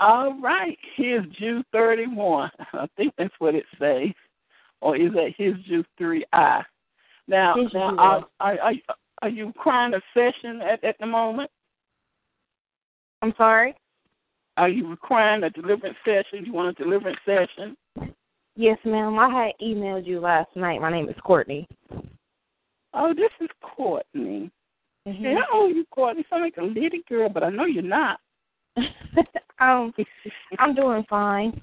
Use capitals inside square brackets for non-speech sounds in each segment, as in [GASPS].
All right, here's Jude 31. [LAUGHS] I think that's what it says. Or is that his Jude 3I? Now, now are, are, are, are you crying a session at, at the moment? I'm sorry? Are you requiring a deliverance session? You want a deliverance session? Yes, ma'am. I had emailed you last night. My name is Courtney. Oh, this is Courtney. Mm-hmm. Yeah, oh, you Courtney. You sound like a little girl, but I know you're not. [LAUGHS] um, I'm doing fine.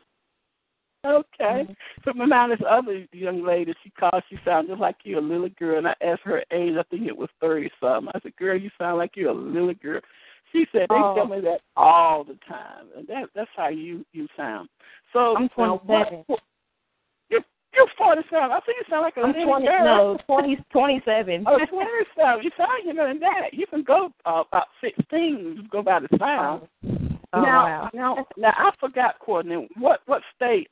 Okay. So now this other young lady, she called, she sounded like you're a little girl, and I asked her age. I think it was thirty something. I said, "Girl, you sound like you're a little girl." She said, "They oh. tell me that all the time, and that that's how you you sound." So I'm 27. What, you're, you're 47. I think you sound like a I'm little 20, girl. No, 20, 27. Oh, 27. You sound younger than that. You can go uh, about 16. You can go by the sound. Oh, now, wow. [LAUGHS] now, now, I forgot, Courtney. What what state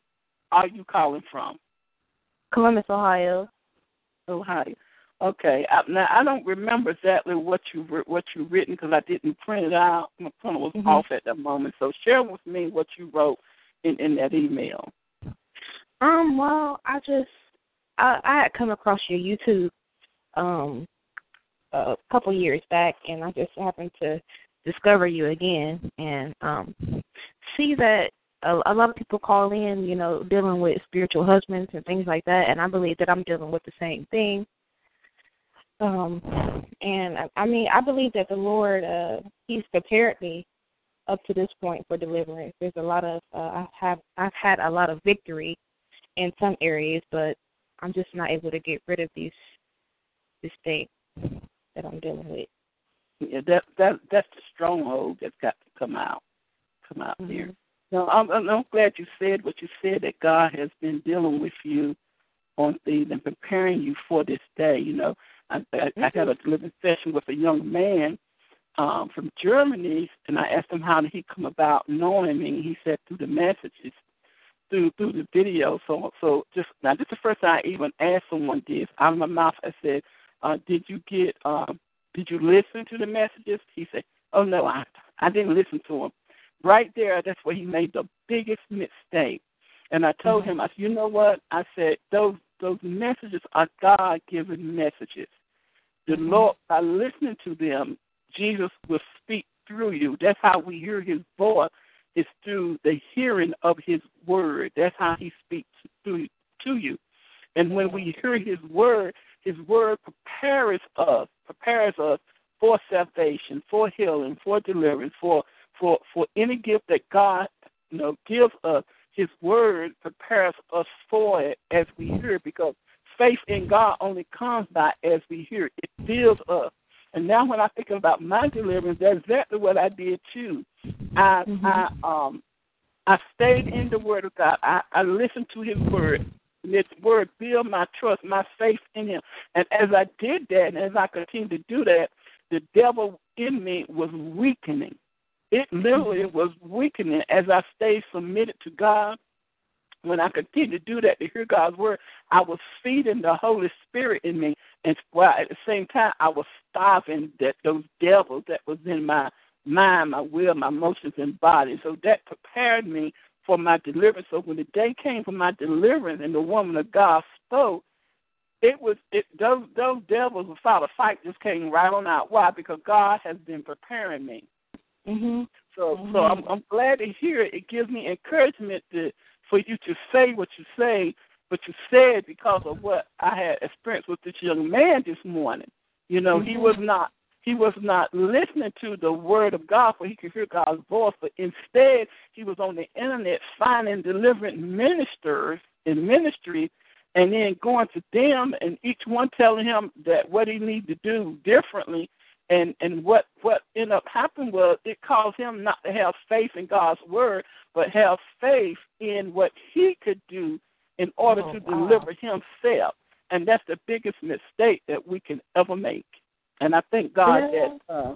are you calling from? Columbus, Ohio. Ohio. Okay. I, now I don't remember exactly what you what you written because I didn't print it out. My printer was Mhm. off at that moment. So share with me what you wrote in in that email. Um, well, I just I, I had come across your YouTube um a couple years back, and I just happened to discover you again and um see that a, a lot of people call in, you know, dealing with spiritual husbands and things like that, and I believe that I'm dealing with the same thing. Um, and I, I mean, I believe that the Lord, uh, He's prepared me up to this point for deliverance. There's a lot of uh, I have I've had a lot of victory in some areas, but I'm just not able to get rid of these this thing that I'm dealing with. Yeah, that that that's the stronghold that's got to come out, come out Mhm. there. No, I'm, I'm I'm glad you said what you said that God has been dealing with you on things and preparing you for this day. You know, I I, I had a deliverance session with a young man um from Germany, and I asked him how did he come about knowing me. He said through the messages, through through the video. So so just now, this is the first time I even asked someone this out of my mouth. I said, uh, "Did you get? Um, did you listen to the messages?" He said, "Oh no, I I didn't listen to them." Right there, that's where he made the biggest mistake. And I told mm-hmm. him, I said, "You know what?" I said, "Those those messages are God given messages. The mm-hmm. Lord, by listening to them, Jesus will speak through you. That's how we hear His voice is through the hearing of His word. That's how He speaks through to you. And when we hear His word, His word prepares us, prepares us for salvation, for healing, for deliverance, for for for any gift that God you know gives us. His word prepares us for it as we hear it because faith in God only comes by as we hear it. It builds us. And now when I think about my deliverance, that's exactly what I did too. I Mhm. I um I stayed in the word of God. I, I listened to his word. His word build my trust, my faith in him. And as I did that and as I continued to do that, the devil in me was weakening. It literally mm-hmm. was weakening as I stayed submitted to God. When I continued to do that, to hear God's word, I was feeding the Holy Spirit in me, and while at the same time, I was starving that those devils that was in my mind, my will, my emotions, and body. So that prepared me for my deliverance. So when the day came for my deliverance, and the woman of God spoke, it was it those those devils without a fight just came right on out. Why? Because God has been preparing me. Mhm. So Mhm. so I'm I'm glad to hear it. It gives me encouragement to for you to say what you say, but you said because of what I had experienced with this young man this morning. You know, he Mhm. was not he was not listening to the word of God for he could hear God's voice, but instead he was on the internet finding deliverance ministers in ministry and then going to them and each one telling him that what he needed to do differently and and what what ended up happening was it caused him not to have faith in God's word, but have faith in what he could do in order Oh, to wow. deliver himself. And that's the biggest mistake that we can ever make. And I thank God Yeah. that uh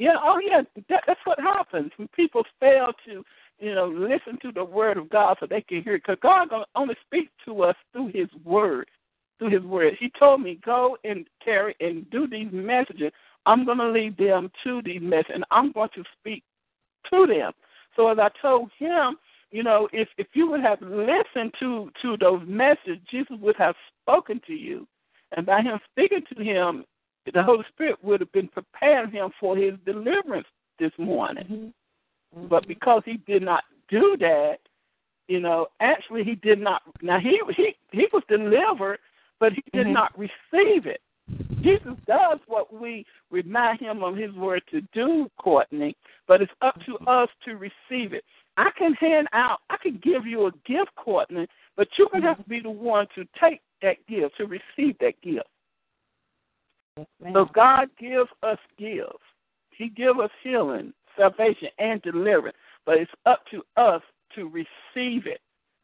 yeah, oh yeah, that, that's what happens when people fail to, you know, listen to the word of God so they can hear it. Because God only speaks to us through His word, through His word. He told me go and carry and do these messages. I'm going to lead them to these messages, and I'm going to speak to them. So as I told him, you know, if if you would have listened to to those messages, Jesus would have spoken to you, and by him speaking to him, the Holy Spirit would have been preparing him for his deliverance this morning. Mm-hmm. But because he did not do that, you know, actually he did not. Now he he he was delivered, but he did mm-hmm. not receive it. Jesus does what we remind him of his word to do, Courtney, but it's up to us to receive it. I can hand out, I can give you a gift, Courtney, but you're going to have to be the one to take that gift, to receive that gift. So God gives us gifts. He gives us healing, salvation, and deliverance, but it's up to us to receive it.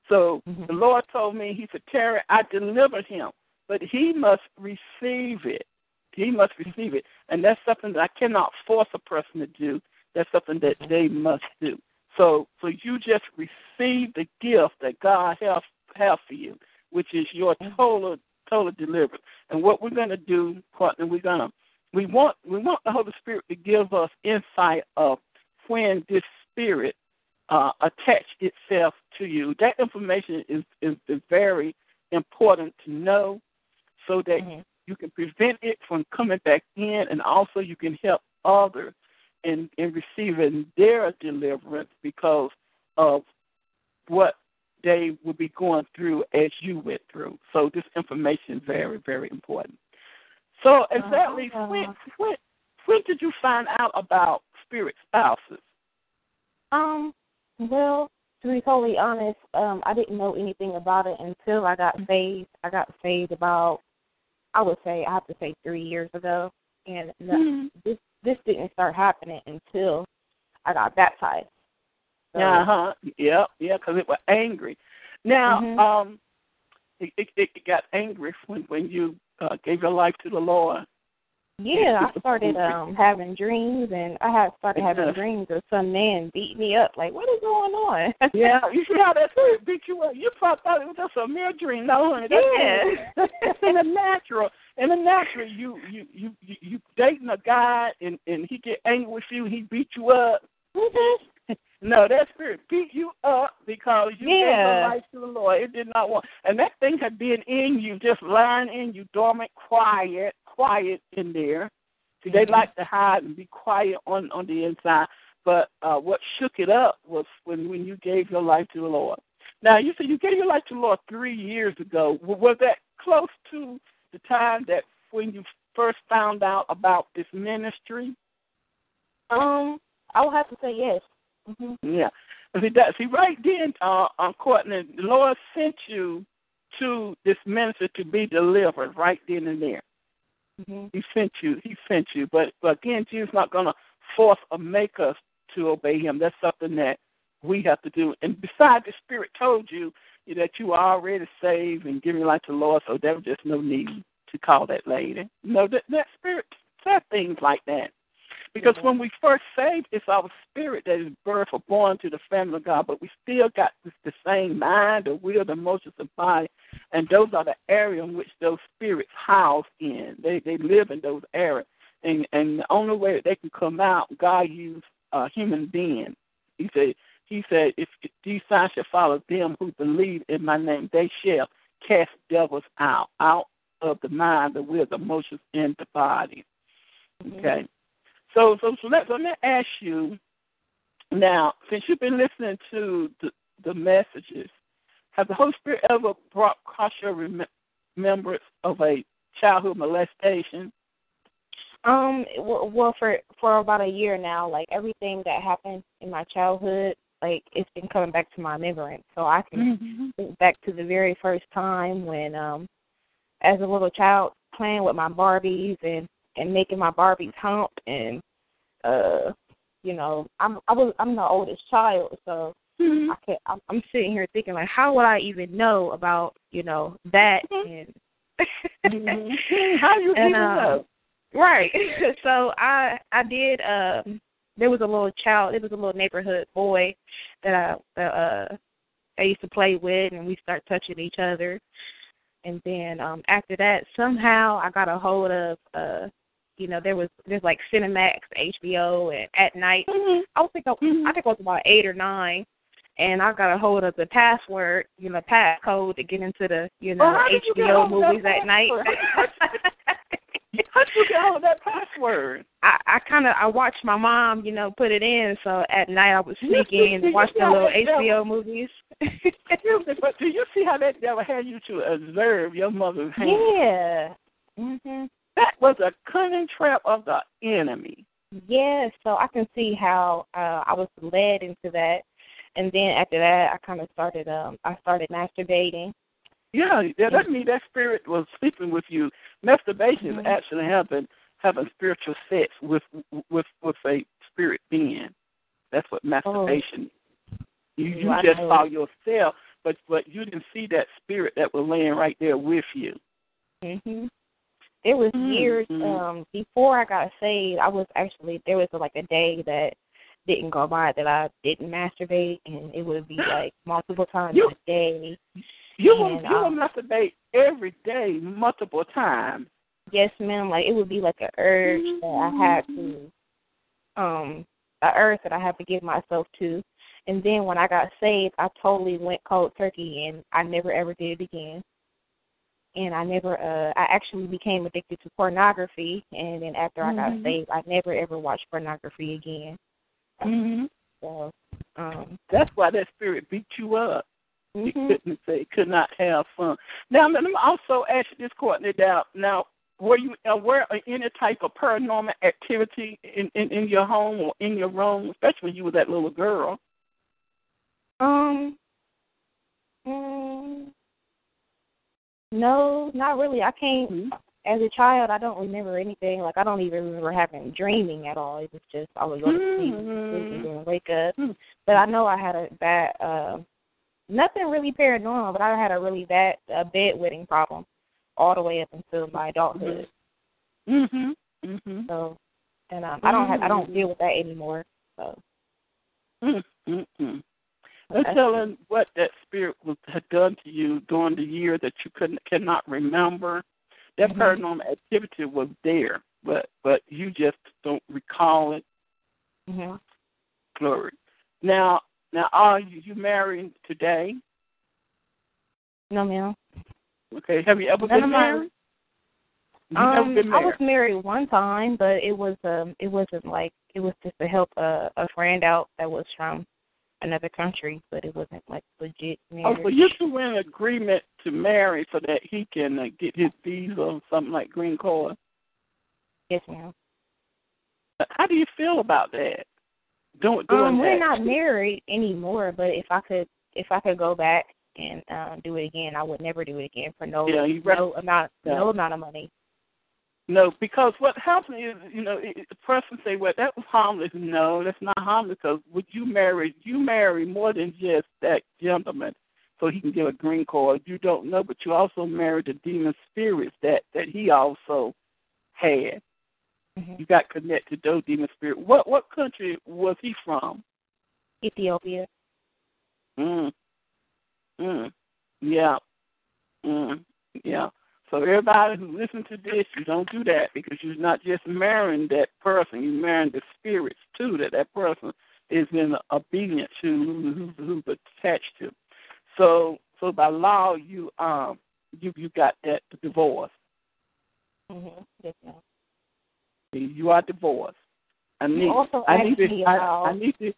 So mm-hmm. the Lord told me, He said, Terry, I delivered him but he must receive it. He must mm-hmm. receive it. And that's something that I cannot force a person to do. That's something that mm-hmm. they must do. So so you just receive the gift that God has have for you, which is your mm-hmm. total total deliverance. And what we're gonna do, partner, we're gonna we want we want the Holy Spirit to give us insight of when this spirit uh, attached itself to you. That information is, is, is very important to know so that mm-hmm. you can prevent it from coming back in, and also you can help others in, in receiving their deliverance because of what they will be going through as you went through. So this information is very, very important. So exactly uh, when, when when did you find out about spirit spouses? Um, well, to be totally honest, um, I didn't know anything about it until I got saved. I got saved about I would say I have to say three years ago, and mm-hmm. this this didn't start happening until I got baptized. Uh huh. Yep. Yeah, because it was angry. Now, mm-hmm. um, it, it, it got angry when when you uh, gave your life to the Lord. Yeah, I started [LAUGHS] um having dreams, and I had started having dreams of some man beat me up. Like, what is going on? [LAUGHS] yeah, you see how that spirit beat you up? You probably thought it was just a mere dream. No, honey, that's yeah. [LAUGHS] In the natural. In the natural, you you you you, you dating a guy, and and he get angry with you, he beat you up. Mm-hmm. No, that spirit beat you up because you yeah. gave your life to the Lord. It did not want, and that thing had been in you, just lying in you, dormant, quiet, quiet in there. See, they mm-hmm. like to hide and be quiet on on the inside. But uh, what shook it up was when when you gave your life to the Lord. Now you said you gave your life to the Lord three years ago. Was that close to the time that when you first found out about this ministry? Um, I would have to say yes. Mm-hmm. Yeah. See, that, see, right then, uh, on Courtney, the Lord sent you to this minister to be delivered right then and there. Mm-hmm. He sent you. He sent you. But, but again, Jesus not going to force or make us to obey Him. That's something that we have to do. And besides, the Spirit told you that you are already saved and giving life to the Lord, so there was just no need to call that lady. No, that that Spirit said things like that. Because when we first saved, it's our spirit that is birthed or born to the family of God, but we still got this, the same mind, the will, the emotions, the body, and those are the area in which those spirits house in. They they live in those areas, and and the only way that they can come out, God used a human being. He said, He said, if, if these signs shall follow them who believe in my name, they shall cast devils out, out of the mind, the will, the emotions, and the body. Mm-hmm. Okay. Mm-hmm. So, so, so let, let me ask you now, since you've been listening to the, the messages, has the Holy Spirit ever brought across your remembrance of a childhood molestation? Um, well, for for about a year now, like everything that happened in my childhood, like it's been coming back to my remembrance. So I can mm-hmm. think back to the very first time when, um, as a little child, playing with my Barbies and and making my Barbies hump and uh you know i'm i was i'm the oldest child so mm-hmm. i can I'm, I'm sitting here thinking like how would i even know about you know that mm-hmm. and mm-hmm. [LAUGHS] how you and, even uh, know right [LAUGHS] so i i did um there was a little child it was a little neighborhood boy that i that, uh i used to play with and we start touching each other and then um after that somehow i got a hold of uh you know, there was there's like Cinemax, HBO, and at night. Mm-hmm. I was think I, Mhm. I think I was about eight or nine, and I got a hold of the password, you know, passcode to get into the you know Well, HBO hold movies at night. [LAUGHS] How'd you get all of that password? I I kind of I watched my mom, you know, put it in. So at night I would sneak in and watch the little that devil- HBO movies. But do you [LAUGHS] see how that devil had you to observe your mother's hand? yeah. Mhm. That was a cunning trap of the enemy. Yeah. So I can see how uh I was led into that, and then after that I kind of started um I started masturbating. Yeah, yeah, that means that spirit was sleeping with you. Masturbation Mhm. is actually having having spiritual sex with with with a spirit being. That's what masturbation. You you Oh. Just saw yourself, but but you didn't see that spirit that was laying right there with you. Mhm. There was Mhm. years um before I got saved. I was actually there was like a day that didn't go by that I didn't masturbate, and it would be [GASPS] like multiple times You- a day. You will And, you will um, masturbate every day, multiple times. Yes, ma'am. Like it would be like an urge that I had to, um, a urge that I had to give myself to. And then when I got saved, I totally went cold turkey, and I never ever did it again. And I never, uh, I actually became addicted to pornography. And then after I got Mhm. saved, I never ever watched pornography again. hmm So, um, That's why that spirit beat you up. You mhm. couldn't say could not have fun. Now let me also ask you this, Courtney. Now, now were you aware of any type of paranormal activity in, in in your home or in your room, especially when you were that little girl? Um, mm, no, not really. I can't. Mhm. As a child, I don't remember anything. Like I don't even remember having dreaming at all. It was just I would go to sleep, sleep and then wake up. Mhm. But I know I had a bad, uh, nothing really paranormal, but I had a really bad uh, bedwetting problem all the way up until my adulthood. Mhm. Mhm. So, and um, I don't have, I don't Mhm. deal with that anymore. So, Mhm. Mhm. Okay. Let's tell them what that spirit was, had done to you during the year that you couldn't cannot remember. That Mhm. paranormal activity was there, but but you just don't recall it. hmm Glory. Now, now, are you, you married today? no, ma'am. Okay. Have you ever None been married? Um, been I was married. married one time, but it was um, it wasn't like it was just to help a a friend out that was from another country, but it wasn't like legit marriage. Oh, marriage. so you two in agreement to marry so that he can uh, get his visa or something like green card. yes, ma'am. How do you feel about that? Doing doing Um, that. we're not married anymore, but if I could if I could go back and uh, do it again, I would never do it again for no Yeah, no amount Yeah. no amount of money. No, because what happens is, you know, it, the person say, "Well, that was harmless." No, that's not harmless because would you marry? You marry more than just that gentleman, so he can get a green card. You don't know, but you also married the demon spirits that that he also had. hmm You got connected to those demon spirits. What what country was he from? Ethiopia. Mm. Mm. Yeah. Mm. Yeah. So everybody who listen to this, you don't do that because you're not just marrying that person, you're marrying the spirits too that that person is in obedience to who, who, who's attached to. So so by law you um you you got that divorce. hmm Yes, ma'am. You are divorced. I need I need to I, I need to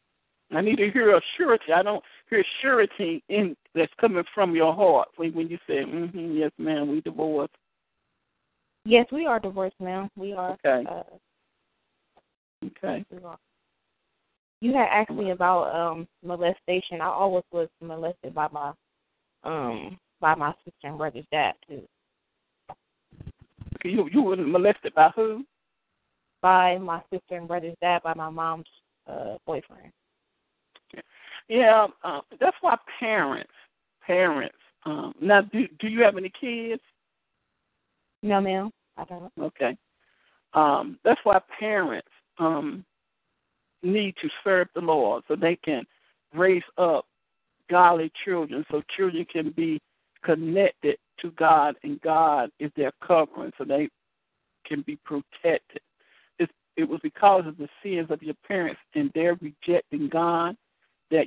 I need to hear a surety. I don't hear surety in that's coming from your heart when when you say, mm-hmm, "Yes, ma'am, we divorced." Yes, we are divorced ma'am. We are. Okay. Uh, Okay. we are. You had asked me about um molestation. I always was molested by my um by my sister and brother's dad too. You you were molested by who? By my sister and brother's dad, by my mom's uh boyfriend. Yeah, uh, that's why parents parents. Um, now, do do you have any kids? No, ma'am. I don't. Okay. Um, that's why parents um, need to serve the Lord so they can raise up godly children so children can be connected to God and God is their covering so they can be protected It's, it was because of the sins of your parents and their rejecting God that that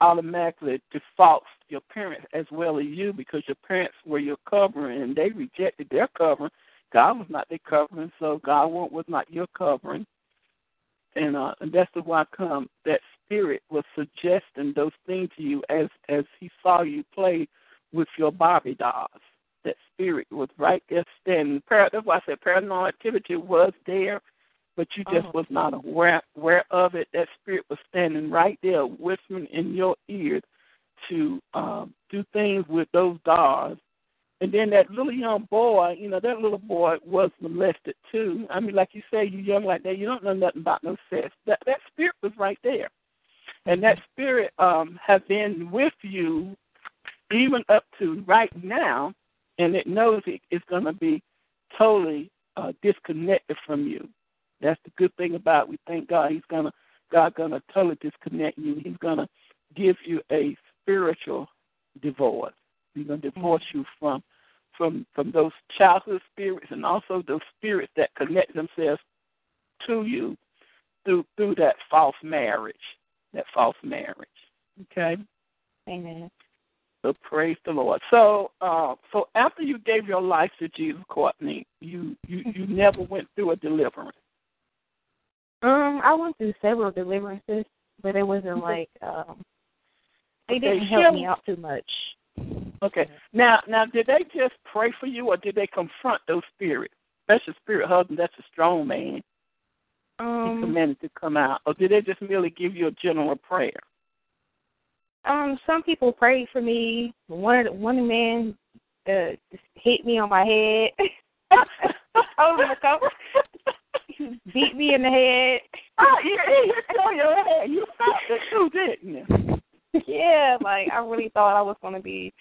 automatically defaults your parents as well as you because your parents were your covering and they rejected their covering. God was not their covering, so God was not your covering. And uh and that's the why come that spirit was suggesting those things to you as as he saw you play with your Barbie dolls. That spirit was right there standing. That's why I said paranormal activity was there, but you just oh. was not aware aware of it. That spirit was standing right there, whispering in your ears to um, do things with those dolls. And then that little young boy, you know, that little boy was molested too. I mean, like you say, you young like that, you don't know nothing about no sex. That that spirit was right there, and that spirit um has been with you even up to right now, and it knows it is going to be totally uh, disconnected from you. That's the good thing about it. we thank God He's gonna God gonna totally disconnect you. He's gonna give you a spiritual divorce. He's gonna divorce mm-hmm. you from from from those childhood spirits and also those spirits that connect themselves to you through through that false marriage. That false marriage. Okay? Amen. So praise the Lord. So, uh, so after you gave your life to Jesus, Courtney, you you you never went through a deliverance. Um, I went through several deliverances, but it wasn't like um, they didn't help me out too much. Okay. Now, now, did they just pray for you, or did they confront those spirits? Especially spirit husband, that's a strong man. Um, he commanded to come out, or did they just merely give you a general prayer? Um, some people prayed for me. One one man uh, hit me on my head. [LAUGHS] I was like, beat me in the head. [LAUGHS] Oh, you hit you on your head. You felt it too, didn't you? [LAUGHS] Yeah, like I really thought I was going to be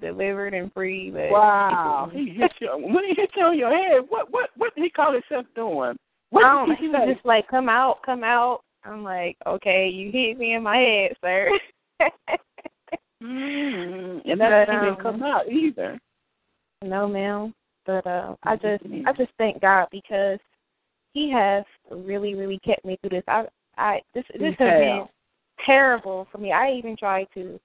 delivered and free, but wow, he hit you. When he hit you on your head, what what what did he call himself doing? What I don't he, he was just like, "Come out, come out." I'm like, "Okay, you hit me in my head, sir." [LAUGHS] mm, and that but, didn't um, come out either. No, ma'am. But uh, I just I just thank God because He has really really kept me through this. I I this this has been terrible for me. I even tried to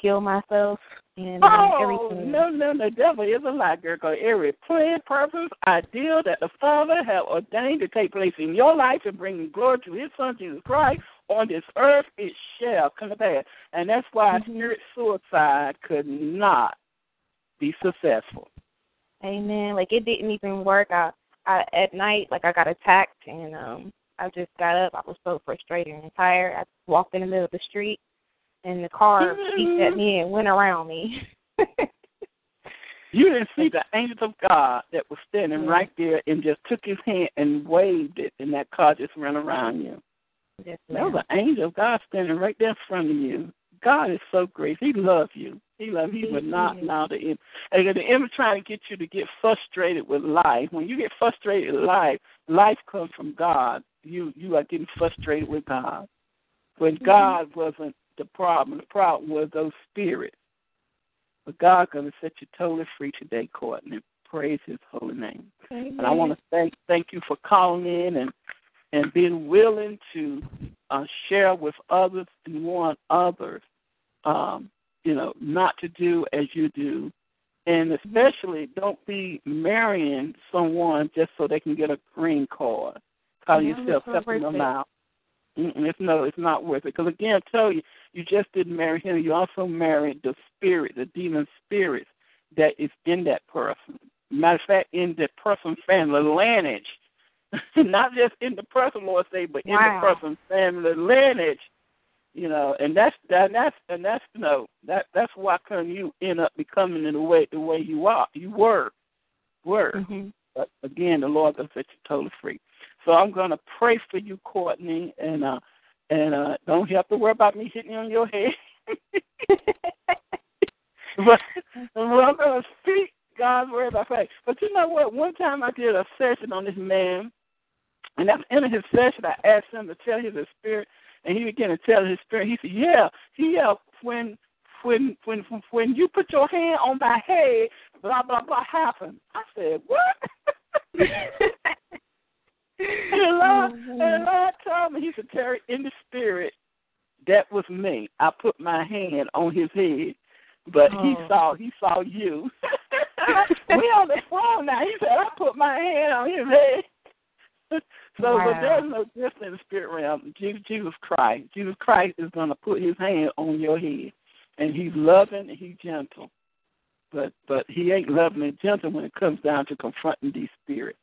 kill myself and um, oh, everything. no, no, the devil is a lie, girl. Because every plan, purpose, ideal that the Father have ordained to take place in your life and bring glory to His Son Jesus Christ on this earth, it shall come to pass. And that's why mm-hmm. spirit suicide could not be successful. Amen. Like it didn't even work. I, I at night, like I got attacked, and um, I just got up. I was so frustrated and tired. I walked in the middle of the street, and the car beeped at me and went around me. [LAUGHS] you didn't see the angels of God that was standing yeah. right there and just took his hand and waved it, and that car just ran around you. Yes, that was an angel of God standing right there in front of you. God is so great. He loves you. He loves you. He would not allow the enemy. And the enemy trying to get you to get frustrated with life. When you get frustrated with life, life comes from God. You you are getting frustrated with God. When mm-hmm. God wasn't the problem, the problem was those spirits. But God's going to set you totally free today, Courtney. Praise His holy name. Amen. And I want to thank thank you for calling in and and being willing to uh, share with others and warn others, um, you know, not to do as you do. And especially don't be marrying someone just so they can get a green card. Call yeah, yourself helping them out. Mm-mm, it's no, it's not worth it. Because again, I tell you, you just didn't marry him. You also married the spirit, the demon spirit that is in that person. Matter of fact, in the person's family lineage [LAUGHS] not just in the person, Lord say, but wow. in the person's family lineage. You know, and that's that, that's and that's you know that that's why come you end up becoming in the way the way you are you were were. Mm-hmm. But again, the Lord gonna set you totally free. So I'm gonna pray for you, Courtney, and uh and uh don't have to worry about me hitting you on your head. [LAUGHS] but, but I'm gonna speak God's word by faith. But you know what? One time I did a session on this man and at the end of his session, I asked him to tell his spirit, and he began to tell his spirit. He said, "Yeah, he uh, when when when when you put your hand on my head, blah blah blah happened." I said, "What?" [LAUGHS] and the Lord, and the Lord told me, He said, Terry, in the spirit, that was me. I put my hand on his head, but oh. he saw he saw you. [LAUGHS] we on the phone now. He said, I put my hand on his head. [LAUGHS] so, wow. but there's no difference in the spirit realm. Jesus, Jesus Christ, Jesus Christ is going to put His hand on your head, and He's loving and He's gentle. But but He ain't loving and gentle when it comes down to confronting these spirits.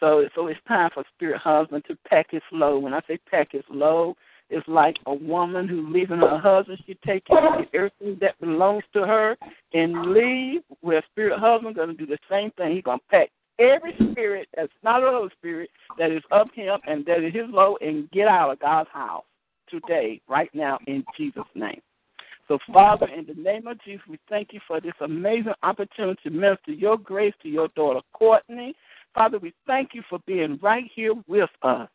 So so it's time for spirit husband to pack his load. When I say pack his load, it's like a woman who's leaving her husband. She takes everything that belongs to her and leave. Where spirit husband going to do the same thing. He's going to pack every spirit that's not a Holy Spirit that is of him and that is his load and get out of God's house today, right now, in Jesus' name. So, Father, in the name of Jesus, we thank you for this amazing opportunity to minister your grace to your daughter, Courtney. Father, we thank you for being right here with us.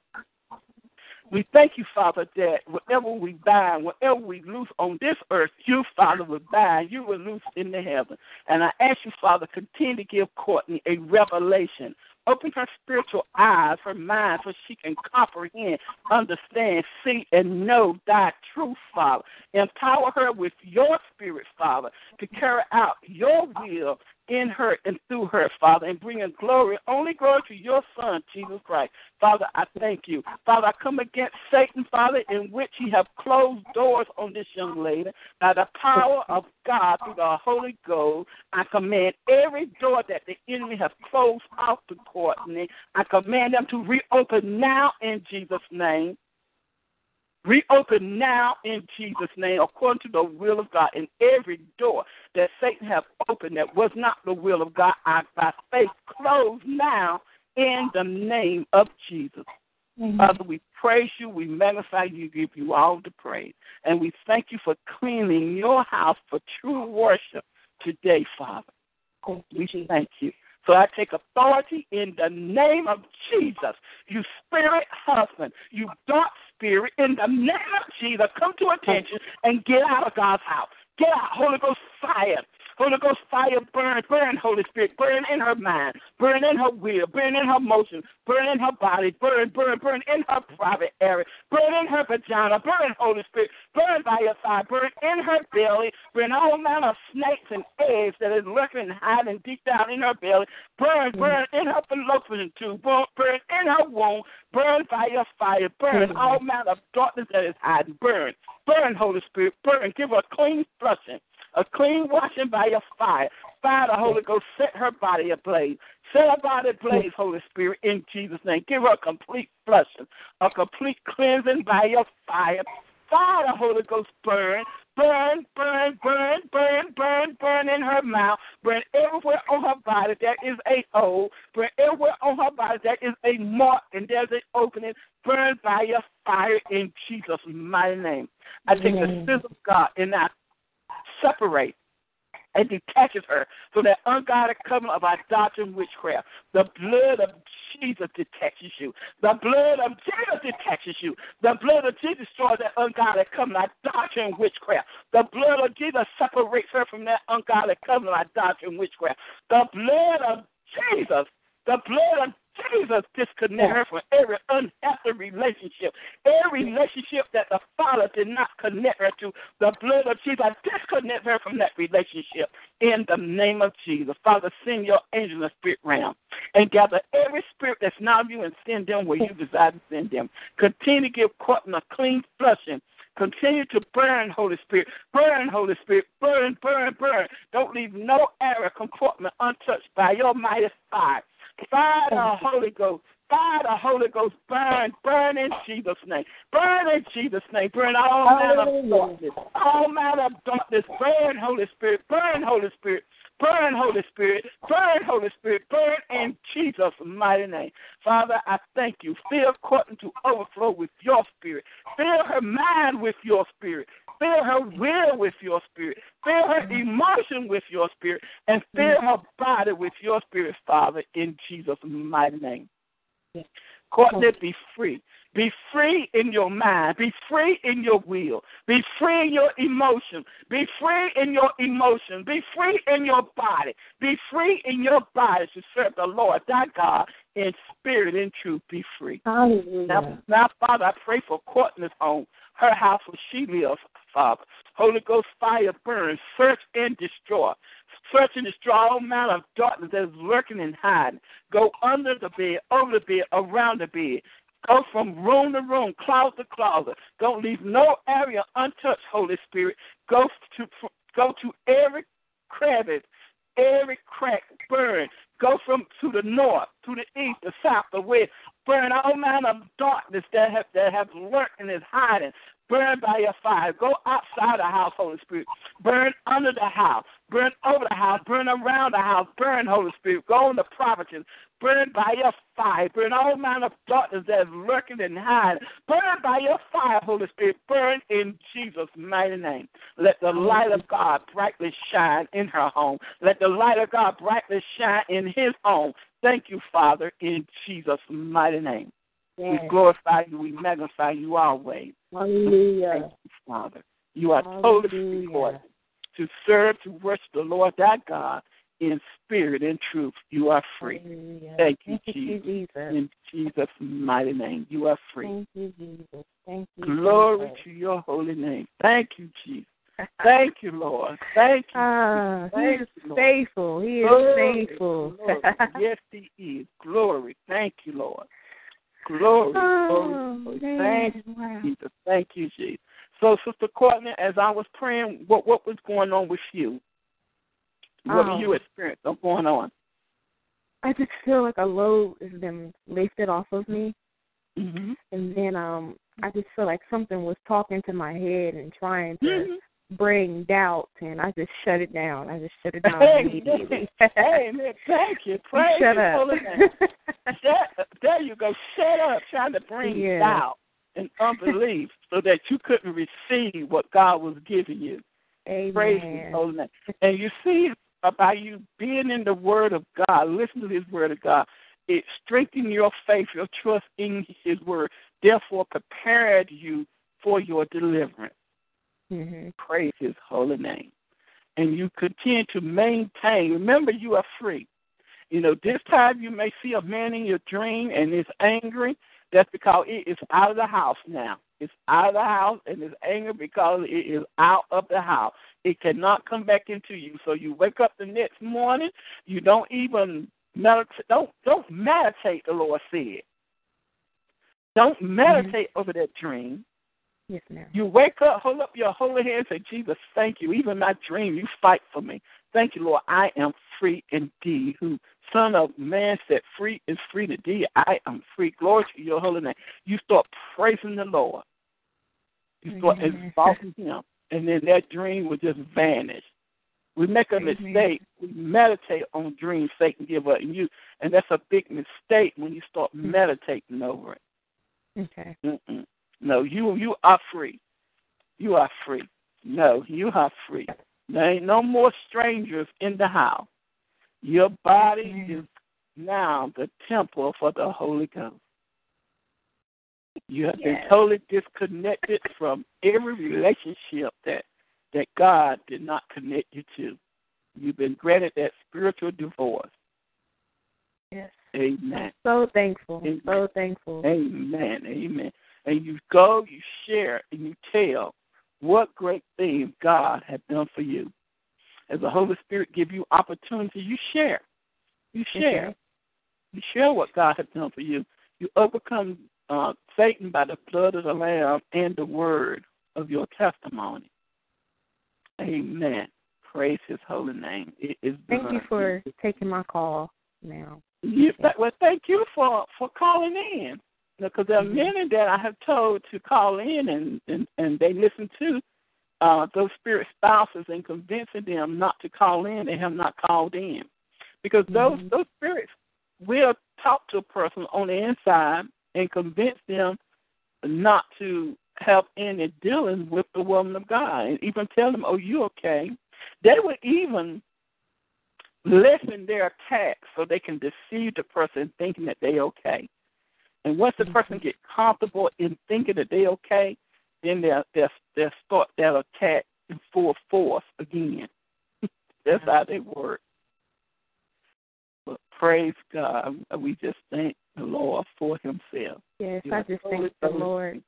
We thank you, Father, that whatever we bind, whatever we loose on this earth, you, Father, will bind, you will loose in the heaven. And I ask you, Father, continue to give Courtney a revelation. Open her spiritual eyes, her mind, so she can comprehend, understand, see, and know thy truth, Father. Empower her with your spirit, Father, to carry out your will in her and through her, Father, and bringing glory, only glory to your Son, Jesus Christ. Father, I thank you. Father, I come against Satan, Father, in which he have closed doors on this young lady. By the power of God through the Holy Ghost, I command every door that the enemy has closed out to Courtney, I command them to reopen now in Jesus' name. Reopen now in Jesus' name, according to the will of God. And every door that Satan have opened that was not the will of God, I by faith close now in the name of Jesus. Mm-hmm. Father, we praise you, we magnify you, give you all the praise. And we thank you for cleaning your house for true worship today, Father. Thank you, we thank you. So I take authority in the name of Jesus. You spirit husband, you dark spirit, in the name of Jesus, come to attention and get out of God's house. Get out, Holy Ghost fire. Holy Ghost fire burn, burn, Holy Spirit, burn in her mind, burn in her will, burn in her motion, burn in her body, burn, burn, burn in her private area, burn in her vagina, burn, Holy Spirit, burn by your side, burn in her belly, burn all manner of snakes and eggs that is lurking and hiding deep down in her belly, burn, burn in her fallopian tube, burn, burn in her womb, burn by your fire, burn all manner of darkness that is hiding, burn, burn, Holy Spirit, burn, give her clean flushing a clean washing by your fire. Fire the Holy Ghost, set her body ablaze. Set her body ablaze, Holy Spirit, in Jesus' name. Give her a complete flushing, a complete cleansing by your fire. Fire the Holy Ghost burn, burn, burn, burn, burn, burn, burn in her mouth, burn everywhere on her body there is a hole, burn everywhere on her body there is a mark and there's an opening, burn by your fire in Jesus' mighty name. I take the Spirit of God and I separate and detaches her from that ungodly covenant of idolatry and witchcraft. The blood of Jesus detaches you. The blood of Jesus detaches you. The blood of Jesus destroys that ungodly covenant, idolatry and witchcraft. The blood of Jesus separates her from that ungodly covenant, idolatry and witchcraft. The blood of Jesus, the blood of Jesus disconnect her from every unhealthy relationship. Every relationship that the Father did not connect her to, the blood of Jesus disconnect her from that relationship. In the name of Jesus, Father, send your angel in the spirit realm and gather every spirit that's not of you and send them where you desire to send them. Continue to give Courtney a clean flushing Continue to burn, Holy Spirit. Burn, Holy Spirit. Burn, burn, burn. Don't leave no area compartment untouched by your mighty fire. Fire the Holy Ghost. Fire the Holy Ghost. Burn, burn in Jesus' name. Burn in Jesus' name. Burn all manner of darkness. All manner of darkness. Burn, Holy Spirit. Burn, Holy Spirit. Burn, Holy Spirit. Burn, Holy Spirit. Burn in Jesus' mighty name. Father, I thank you. Fill Courtney to overflow with your spirit. Fill her mind with your spirit. Fill her will with your spirit. Fill her emotion with your spirit. And fill her body with your spirit, Father, in Jesus' mighty name. Courtney, be free. Be free in your mind. Be free in your will. Be free in your emotion. Be free in your emotion. Be free in your body. Be free in your body to serve the Lord thy God in spirit and truth be free. Hallelujah. Now, now, Father, I pray for Courtney's home, her house where she lives, Father. Holy Ghost fire burn, search and destroy. Search and destroy all manner of darkness that is lurking and hiding. Go under the bed, over the bed, around the bed. Go from room to room, closet to closet. Don't leave no area untouched, Holy Spirit. Go to go to every crevice, every crack, burn. Go from to the north, to the east, the south, the west. Burn all manner of darkness that have that have lurked and is hiding. Burn by your fire. Go outside the house, Holy Spirit. Burn under the house. Burn over the house. Burn around the house. Burn, Holy Spirit. Go on the properties. Burn by your fire. Burn all manner of darkness that is lurking and hiding. Burn by your fire, Holy Spirit. Burn in Jesus' mighty name. Let the light of God brightly shine in her home. Let the light of God brightly shine in his home. Thank you, Father, in Jesus' mighty name. Yes. We glorify you. We magnify you always. Hallelujah. Thank you, Father. You are totally free, Lord, to serve, to worship the Lord thy God in spirit and truth. You are free. Hallelujah. Thank you, Thank you, Jesus. In Jesus' mighty name, you are free. Thank you, Jesus. Thank you. Glory Jesus. to your holy name. Thank you, Jesus. Thank you, Lord. Thank you. Ah, he is you, faithful. He is Glory, faithful. yes, he is. Glory. Thank you, Lord. Glory. oh, glory. man. Thank you, Jesus. Thank you, Jesus. So, Sister Courtney, as I was praying, what what was going on with you? What Oh. were you experiencing going on? I just feel like a load has been lifted off of me, Mm-hmm. and then um, I just feel like something was talking to my head and trying to Mm-hmm. Bring doubt, and I just shut it down. I just shut it down Hey, immediately. [LAUGHS] hey, man, thank you. [LAUGHS] Praise Shut His up. holy name. [LAUGHS] Shut, there you go. Shut up, trying to bring Yeah. doubt and unbelief so that you couldn't receive what God was giving you. Praise His Amen. holy name. And you see, by you being in the Word of God, listen to His Word of God, it strengthened your faith, your trust in His Word, therefore prepared you for your deliverance. Hmm Praise His holy name. And you continue to maintain. Remember, you are free. You know, this time you may see a man in your dream and it's angry. That's because it is out of the house now. It's out of the house and it's angry because it is out of the house. It cannot come back into you. So you wake up the next morning, you don't even meditate don't don't meditate, the Lord said. Don't meditate over that dream. Yes, ma'am. You wake up, hold up your holy hands, say, Jesus, thank you. Even my dream, you fight for me. Thank you, Lord. I am free indeed. Who Son of Man said, free is free indeed. I am free. Glory to your holy name. You start praising the Lord. You start Amen. exalting him. And then that dream will just vanish. We make a mistake. We meditate on dreams Satan give us and you and that's a big mistake when you start Mm. meditating over it. Okay. Mm-mm. No, you you are free. You are free. No, you are free. There ain't no more strangers in the house. Your body is now the temple for the Holy Ghost. You have been totally disconnected from every relationship that that God did not connect you to. You've been granted that spiritual divorce. Yes. Amen. So thankful. Amen. So thankful. Amen. Amen. And you go, you share, and you tell what great things God has done for you. As the Holy Spirit give you opportunity, you share. You share. Okay. You share what God has done for you. You overcome uh, Satan by the blood of the Lamb and the word of your testimony. Amen. Praise His holy name. It is Thank you for taking my call now. You, well, thank you for for calling in because there are Mhm. many that I have told to call in and and, and they listen to uh, those spirit spouses and convincing them not to call in. They have not called in because those Mhm. those spirits will talk to a person on the inside and convince them not to have any dealing with the woman of God and even tell them, "Oh, you okay?" They will even lessen their attacks so they can deceive the person thinking that they okay. And once the person get comfortable in thinking that they okay, then they'll they'll, they'll start that attack in full force again. [LAUGHS] That's how they work. But praise God, we just thank the Lord for Himself. Yes, I just thank the Lord.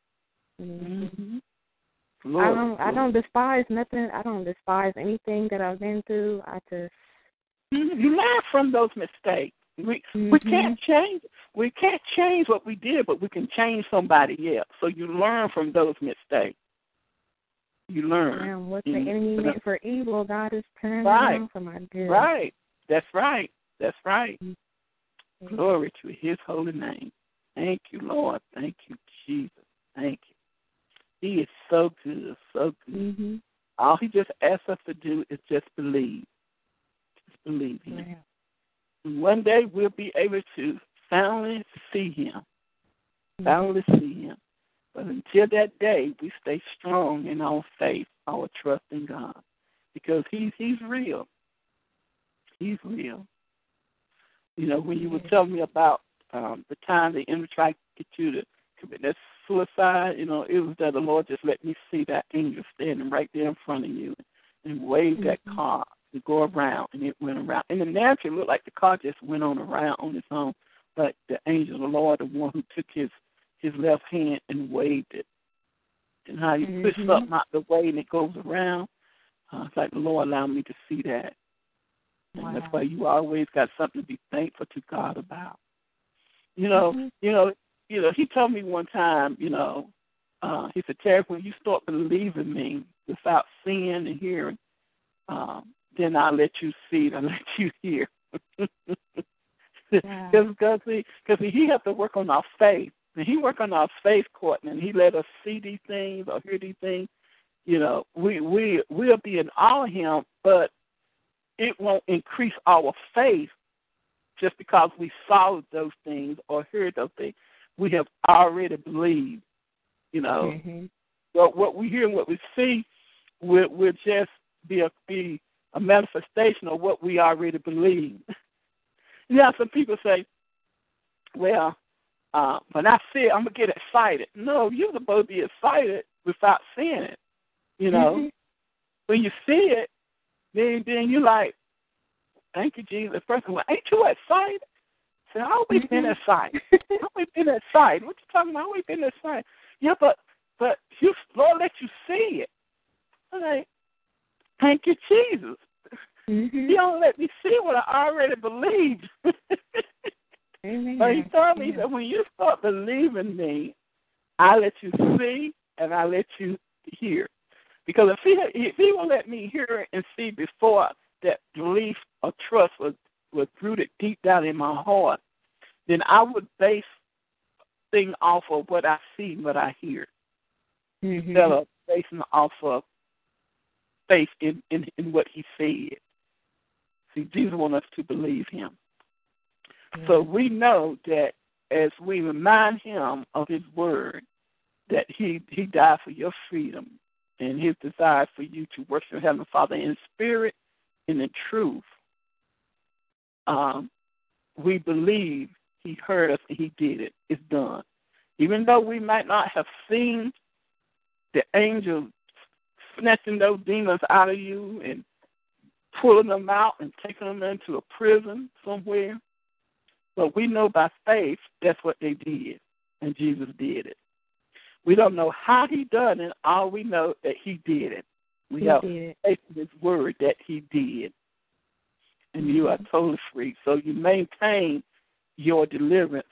Mhm. Mm-hmm. I don't I don't despise nothing. I don't despise anything that I've been through. I just Mhm. You learn from those mistakes. We we Mhm. can't change we can't change what we did, but we can change somebody else. So you learn from those mistakes. You learn. um, what the enemy meant for evil, God is turning Right. for my good. Right. That's right. That's right. Mhm. Glory to his holy name. Thank you, Lord. Thank you, Jesus. Thank you. He is so good, so good. Mhm. All he just asks us to do is just believe. Just believe him. Yeah. One day we'll be able to finally see him. Mhm. Finally see him. But until that day, we stay strong in our faith, our trust in God. Because he's he's real. He's real. You know, when you were telling me about um the time the enemy tried to get you to commit that suicide, you know, it was that the Lord just let me see that angel standing right there in front of you and wave that Mhm. To go around and it went around. In the natural it looked like the car just went on around on its own. But the angel of the Lord, the one who took his his left hand and waved it. And how you push Mhm. something out the way and it goes around. Uh, it's like the Lord allowed me to see that. And Wow. that's why you always got something to be thankful to God about. You know, Mhm. you know, you know, he told me one time, you know, uh, he said, Terry, when you start believing me without seeing and hearing, um, then I'll let you see it, I'll [LAUGHS] let you hear. Because [LAUGHS] he, cause he has to work on our faith. And he work on our faith, Courtney, and he let us see these things or hear these things. You know, we we we'll be in awe of him, but it won't increase our faith just because we saw those things or heard those things. We have already believed. You know, Mhm. but what we hear and what we see will will just be a be a manifestation of what we already believe. [LAUGHS] yeah, some people say, Well, uh, when I see it I'm gonna get excited. No, you're supposed to be excited without seeing it. You know. Mhm. When you see it, then then you're like, Thank you, Jesus. First of all, ain't you excited? I said, I always been Mhm. excited. [LAUGHS] I always been excited. What you talking about? I always been excited. Yeah, but but you Lord let you see it. I'm like, thank you, Jesus. Mhm. He don't let me see what I already believed. [LAUGHS] Amen. but he told me that when you start believing me, I let you see and I let you hear. Because if he if he will let me hear and see before that belief or trust was was rooted deep down in my heart, then I would base thing off of what I see, and what I hear, Mhm. instead of basing off of faith in, in, in what he said. See, Jesus wants us to believe him. So we know that as we remind him of his word, that he, he died for your freedom and his desire for you to worship Heavenly Father in spirit and in truth. Um, we believe he heard us and he did it. It's done. Even though we might not have seen the angel snatching those demons out of you and pulling them out and taking them into a prison somewhere, but we know by faith that's what they did, and Jesus did it. We don't know how he done it. All we know that he did it. We He have did. faith in his word that he did, and you are totally free. So you maintain your deliverance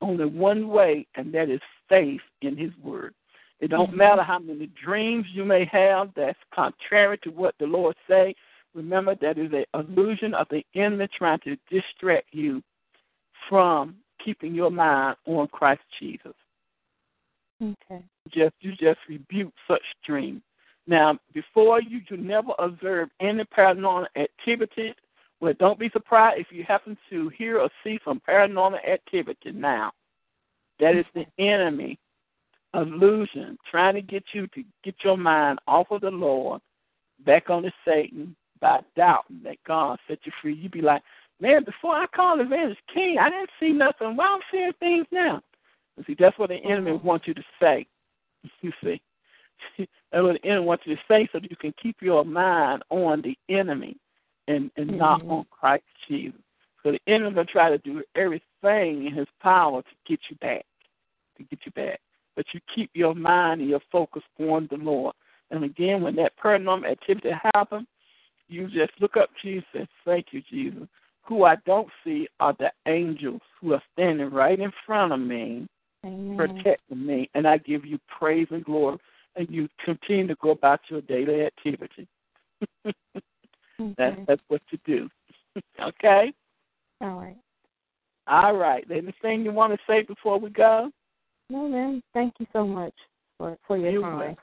only one way, and that is faith in his word. It don't matter how many dreams you may have that's contrary to what the Lord say. Remember that is an illusion of the enemy trying to distract you from keeping your mind on Christ Jesus. Okay. Just you just rebuke such dreams. Now, before you should never observe any paranormal activity. Well, don't be surprised if you happen to hear or see some paranormal activity now. That is the enemy illusion trying to get you to get your mind off of the Lord, back onto Satan by doubting that God set you free. You'd be like, man, before I called Evangelist King, I didn't see nothing. Why I'm seeing things now? And see, that's what the enemy wants you to say. [LAUGHS] You see, [LAUGHS] that's what the enemy wants you to say, so that you can keep your mind on the enemy and and not Mhm. on Christ Jesus. So the enemy will try to do everything in his power to get you back, to get you back. But you keep your mind and your focus on the Lord. And again, when that paranormal activity happens, you just look up to Jesus and thank you, Jesus. Who I don't see are the angels who are standing right in front of me, Amen. protecting me, and I give you praise and glory. And you continue to go about your daily activity. [LAUGHS] Okay. That's that's what you do. [LAUGHS] okay? All right. All right. Anything you want to say before we go? No, ma'am. Thank you so much for for your You're time. welcome.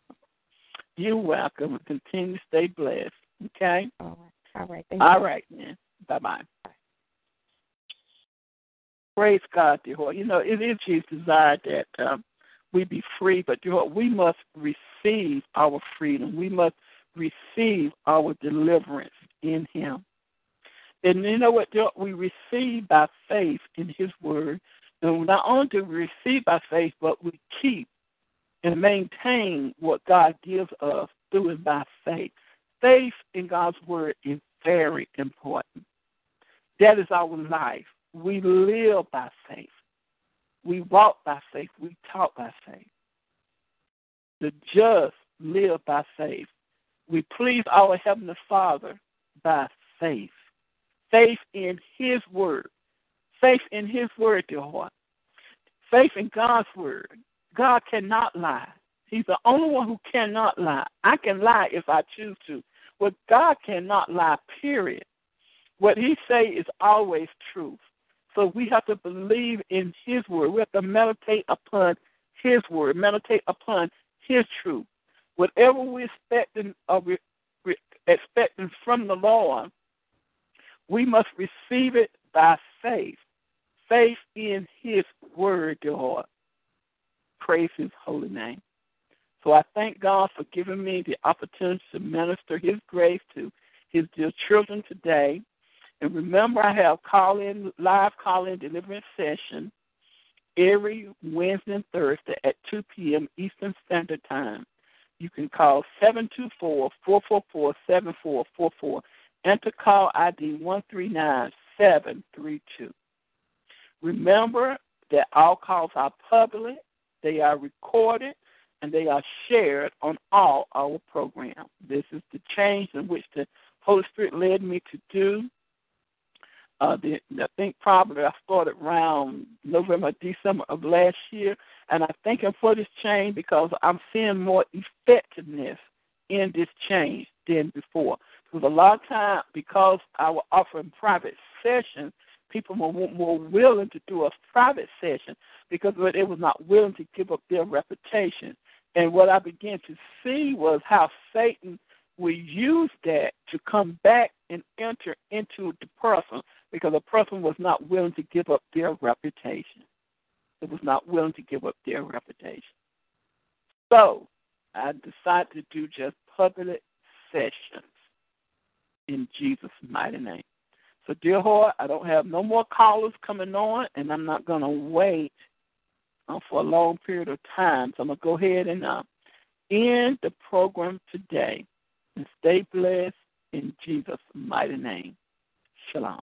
You're welcome. Continue to stay blessed. Okay? All right. All right. Thank All you. right, then. Bye bye. Praise God, dear Lord. You know, it is His desire that um, we be free, but dear Lord, we must receive our freedom. We must receive our deliverance in Him. And you know what, dear Lord? We receive by faith in His Word. Not only do we receive by faith, but we keep and maintain what God gives us through and by faith. Faith in God's Word is very important. That is our life. We live by faith. We walk by faith. We talk by faith. The just live by faith. We please our Heavenly Father by faith. Faith in His Word. Faith in His Word, dear heart. Faith in God's Word. God cannot lie. He's the only one who cannot lie. I can lie if I choose to. But God cannot lie, period. What He say is always truth. So we have to believe in His word. We have to meditate upon His word, meditate upon His truth. Whatever we're expecting, uh, we expecting from the Lord, we must receive it by faith. Faith in His word, dear Lord. Praise His holy name. So I thank God for giving me the opportunity to minister His grace to His dear children today. And remember, I have call in live call in deliverance session every Wednesday and Thursday at 2 p.m. Eastern Standard Time. You can call 724 444 7444. Enter call ID 139732. Remember that all calls are public, they are recorded, and they are shared on all our programs. This is the change in which the Holy Spirit led me to do. Uh, the, I think probably I started around November, December of last year, and I thank Him for this change because I'm seeing more effectiveness in this change than before. Because a lot of time, because I was offering private sessions, people were more willing to do a private session because they were not willing to give up their reputation. And what I began to see was how Satan would use that to come back and enter into the person because the person was not willing to give up their reputation. It was not willing to give up their reputation. So I decided to do just public sessions in Jesus' mighty name. So, dear Lord, I don't have no more callers coming on, and I'm not going to wait uh, for a long period of time. So I'm going to go ahead and uh, end the program today. And stay blessed in Jesus' mighty name. Shalom.